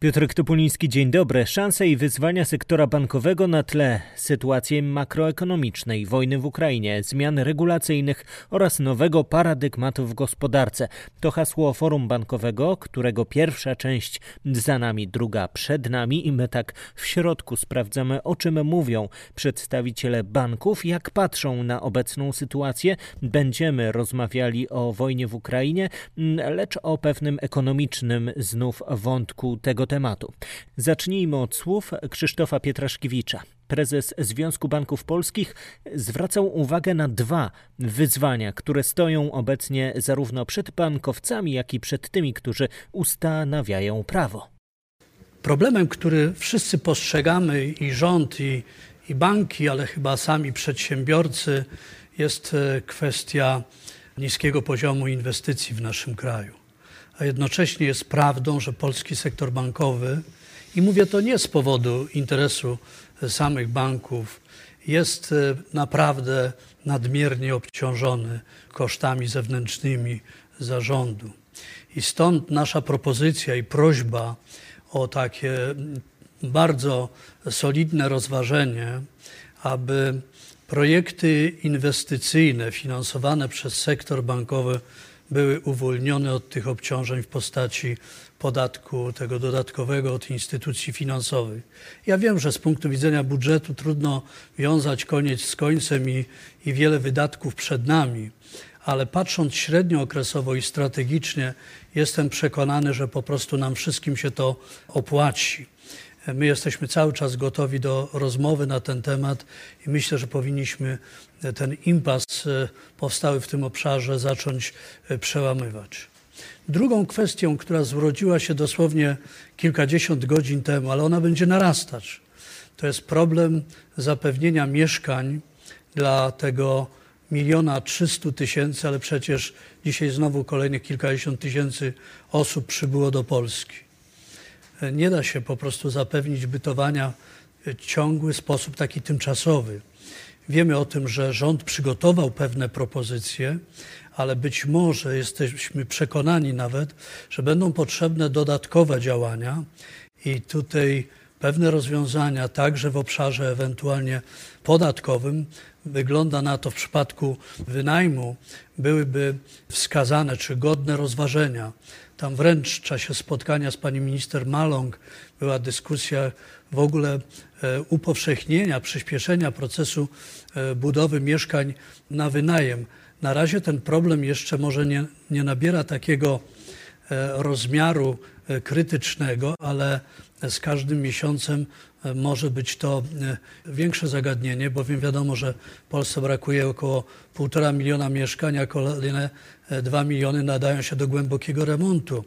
Piotr Topuliński, dzień dobry. Szanse i wyzwania sektora bankowego na tle sytuacji makroekonomicznej, wojny w Ukrainie, zmian regulacyjnych oraz nowego paradygmatu w gospodarce. To hasło Forum Bankowego, którego pierwsza część za nami, druga przed nami i my tak w środku sprawdzamy, o czym mówią przedstawiciele banków, jak patrzą na obecną sytuację. Będziemy rozmawiali o wojnie w Ukrainie, lecz o pewnym ekonomicznym znów wątku tego tematu. Zacznijmy od słów Krzysztofa Pietraszkiewicza. Prezes Związku Banków Polskich zwracał uwagę na dwa wyzwania, które stoją obecnie zarówno przed bankowcami, jak i przed tymi, którzy ustanawiają prawo. Problemem, który wszyscy postrzegamy, i rząd, i, i banki, ale chyba sami przedsiębiorcy, jest e, kwestia niskiego poziomu inwestycji w naszym kraju a jednocześnie jest prawdą, że polski sektor bankowy, i mówię to nie z powodu interesu samych banków, jest e, naprawdę nadmiernie obciążony kosztami zewnętrznymi zarządu. I stąd nasza propozycja i prośba o takie bardzo solidne rozważenie, aby projekty inwestycyjne finansowane przez sektor bankowy były uwolnione od tych obciążeń w postaci podatku tego dodatkowego od instytucji finansowych. Ja wiem, że z punktu widzenia budżetu trudno wiązać koniec z końcem i, i wiele wydatków przed nami, ale patrząc średniookresowo i strategicznie, jestem przekonany, że po prostu nam wszystkim się to opłaci. My jesteśmy cały czas gotowi do rozmowy na ten temat i myślę, że powinniśmy ten impas e, powstały w tym obszarze zacząć e, przełamywać. Drugą kwestią, która zrodziła się dosłownie kilkadziesiąt godzin temu, ale ona będzie narastać, to jest problem zapewnienia mieszkań dla tego miliona trzystu tysięcy, ale przecież dzisiaj znowu kolejnych kilkadziesiąt tysięcy osób przybyło do Polski nie da się po prostu zapewnić bytowania w ciągły sposób taki tymczasowy. Wiemy o tym, że rząd przygotował pewne propozycje, ale być może jesteśmy przekonani nawet, że będą potrzebne dodatkowe działania i tutaj pewne rozwiązania, także w obszarze ewentualnie podatkowym, wygląda na to w przypadku wynajmu, byłyby wskazane czy godne rozważenia. Tam wręcz w czasie spotkania z pani minister Maląg była dyskusja w ogóle e, upowszechnienia, przyspieszenia procesu e, budowy mieszkań na wynajem. Na razie ten problem jeszcze może nie, nie nabiera takiego e, rozmiaru krytycznego, ale z każdym miesiącem może być to większe zagadnienie, bowiem wiadomo, że Polsce brakuje około półtora miliona mieszkań, a kolejne 2 miliony nadają się do głębokiego remontu.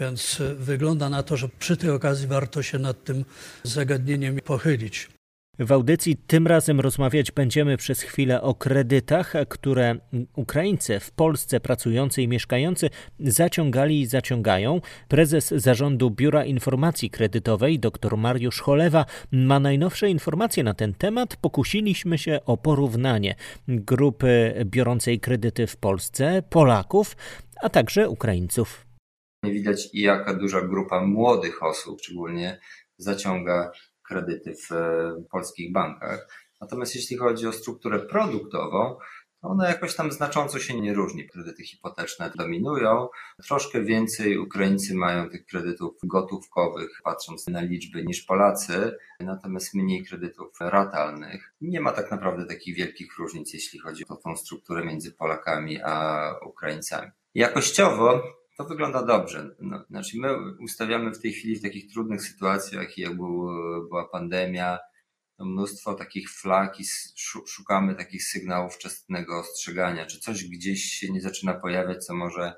Więc e, wygląda na to, że przy tej okazji warto się nad tym zagadnieniem pochylić. W audycji tym razem rozmawiać będziemy przez chwilę o kredytach, które Ukraińcy w Polsce pracujący i mieszkający zaciągali i zaciągają. Prezes zarządu Biura Informacji Kredytowej dr Mariusz Cholewa ma najnowsze informacje na ten temat. Pokusiliśmy się o porównanie grupy biorącej kredyty w Polsce, Polaków, a także Ukraińców. Widać jaka duża grupa młodych osób szczególnie zaciąga kredyty w polskich bankach. Natomiast jeśli chodzi o strukturę produktową, to ona jakoś tam znacząco się nie różni. Kredyty hipoteczne dominują. Troszkę więcej Ukraińcy mają tych kredytów gotówkowych, patrząc na liczby, niż Polacy, natomiast mniej kredytów ratalnych. Nie ma tak naprawdę takich wielkich różnic, jeśli chodzi o tą strukturę między Polakami a Ukraińcami. Jakościowo to wygląda dobrze. No, znaczy my ustawiamy w tej chwili w takich trudnych sytuacjach, jak był, była pandemia, mnóstwo takich flag i szukamy takich sygnałów wczesnego ostrzegania, czy coś gdzieś się nie zaczyna pojawiać, co może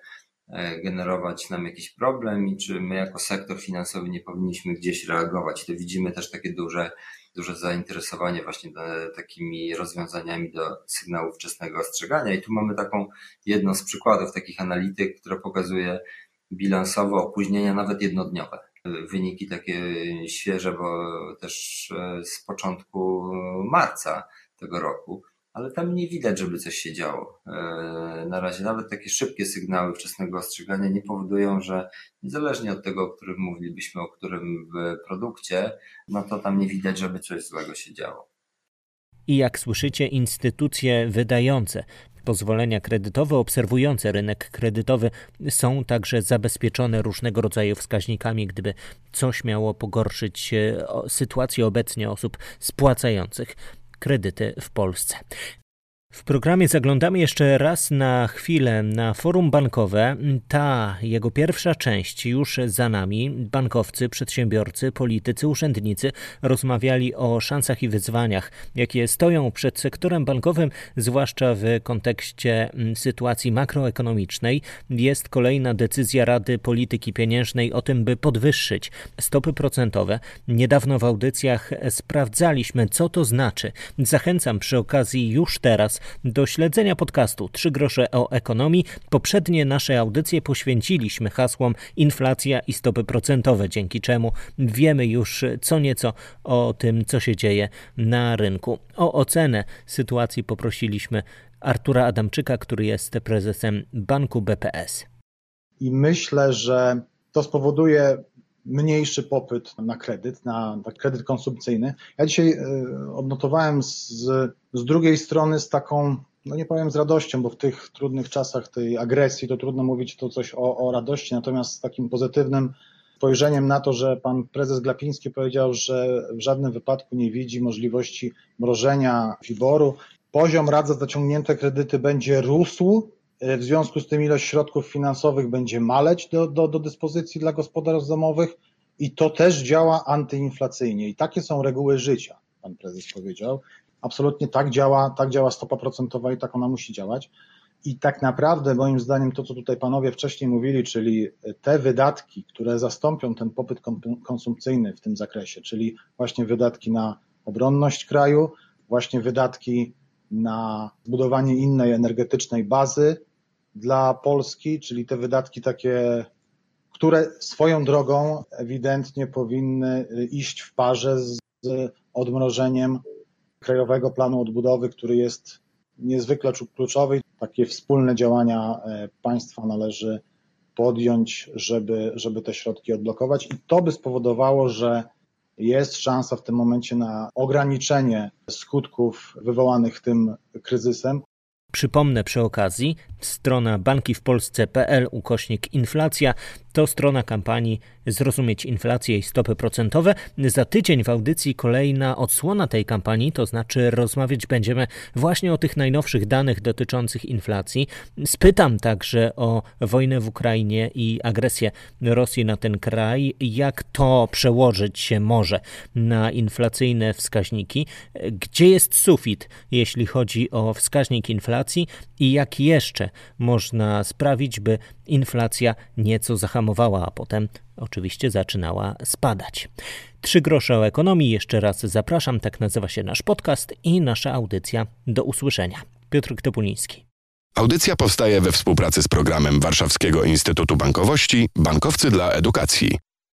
e, generować nam jakiś problem i czy my jako sektor finansowy nie powinniśmy gdzieś reagować. To widzimy też takie duże duże zainteresowanie właśnie do, takimi rozwiązaniami do sygnału wczesnego ostrzegania. I tu mamy taką jedną z przykładów takich analityk, która pokazuje bilansowo opóźnienia nawet jednodniowe. Wyniki takie świeże, bo też e, z początku marca tego roku, ale tam nie widać, żeby coś się działo. E, na razie nawet takie szybkie sygnały wczesnego ostrzegania nie powodują, że niezależnie od tego, o którym mówilibyśmy, o którym w produkcie, no to tam nie widać, żeby coś złego się działo. I jak słyszycie, instytucje wydające pozwolenia kredytowe obserwujące rynek kredytowy są także zabezpieczone różnego rodzaju wskaźnikami, gdyby coś miało pogorszyć e, sytuację obecnie osób spłacających kredyty w Polsce. W programie zaglądamy jeszcze raz na chwilę na forum bankowe. Ta jego pierwsza część już za nami. Bankowcy, przedsiębiorcy, politycy, urzędnicy rozmawiali o szansach i wyzwaniach, jakie stoją przed sektorem bankowym, zwłaszcza w kontekście mm, sytuacji makroekonomicznej. Jest kolejna decyzja Rady Polityki Pieniężnej o tym, by podwyższyć stopy procentowe. Niedawno w audycjach sprawdzaliśmy, co to znaczy. Zachęcam przy okazji już teraz do śledzenia podcastu Trzy grosze o ekonomii. Poprzednie nasze audycje poświęciliśmy hasłom inflacja i stopy procentowe, dzięki czemu wiemy już co nieco o tym, co się dzieje na rynku. O ocenę sytuacji poprosiliśmy Artura Adamczyka, który jest prezesem banku BPS. I myślę, że to spowoduje mniejszy popyt na kredyt, na, na kredyt konsumpcyjny. Ja dzisiaj y, odnotowałem z, z drugiej strony z taką, no nie powiem z radością, bo w tych trudnych czasach tej agresji to trudno mówić to coś o, o radości, natomiast z takim pozytywnym spojrzeniem na to, że pan prezes Glapiński powiedział, że w żadnym wypadku nie widzi możliwości mrożenia wyboru. Poziom rad za zaciągnięte kredyty będzie rósł, w związku z tym ilość środków finansowych będzie maleć do, do, do dyspozycji dla gospodarstw domowych i to też działa antyinflacyjnie. I takie są reguły życia, pan prezes powiedział. Absolutnie tak działa, tak działa stopa procentowa i tak ona musi działać. I tak naprawdę, moim zdaniem, to co tutaj panowie wcześniej mówili, czyli te wydatki, które zastąpią ten popyt konsumpcyjny w tym zakresie, czyli właśnie wydatki na obronność kraju, właśnie wydatki na budowanie innej energetycznej bazy, dla Polski, czyli te wydatki takie, które swoją drogą ewidentnie powinny iść w parze z odmrożeniem Krajowego Planu Odbudowy, który jest niezwykle kluczowy. Takie wspólne działania e, państwa należy podjąć, żeby, żeby te środki odblokować i to by spowodowało, że jest szansa w tym momencie na ograniczenie skutków wywołanych tym kryzysem. Przypomnę przy okazji, strona bankiwpolsce.pl ukośnik inflacja to strona kampanii Zrozumieć inflację i stopy procentowe. Za tydzień w audycji kolejna odsłona tej kampanii, to znaczy rozmawiać będziemy właśnie o tych najnowszych danych dotyczących inflacji. Spytam także o wojnę w Ukrainie i agresję Rosji na ten kraj, jak to przełożyć się może na inflacyjne wskaźniki, gdzie jest sufit, jeśli chodzi o wskaźnik inflacji i jak jeszcze można sprawić, by inflacja nieco zahamowała, a potem oczywiście zaczynała spadać. Trzy grosze o ekonomii. Jeszcze raz zapraszam. Tak nazywa się nasz podcast i nasza audycja. Do usłyszenia. Piotr Topuliński. Audycja powstaje we współpracy z programem Warszawskiego Instytutu Bankowości Bankowcy dla Edukacji.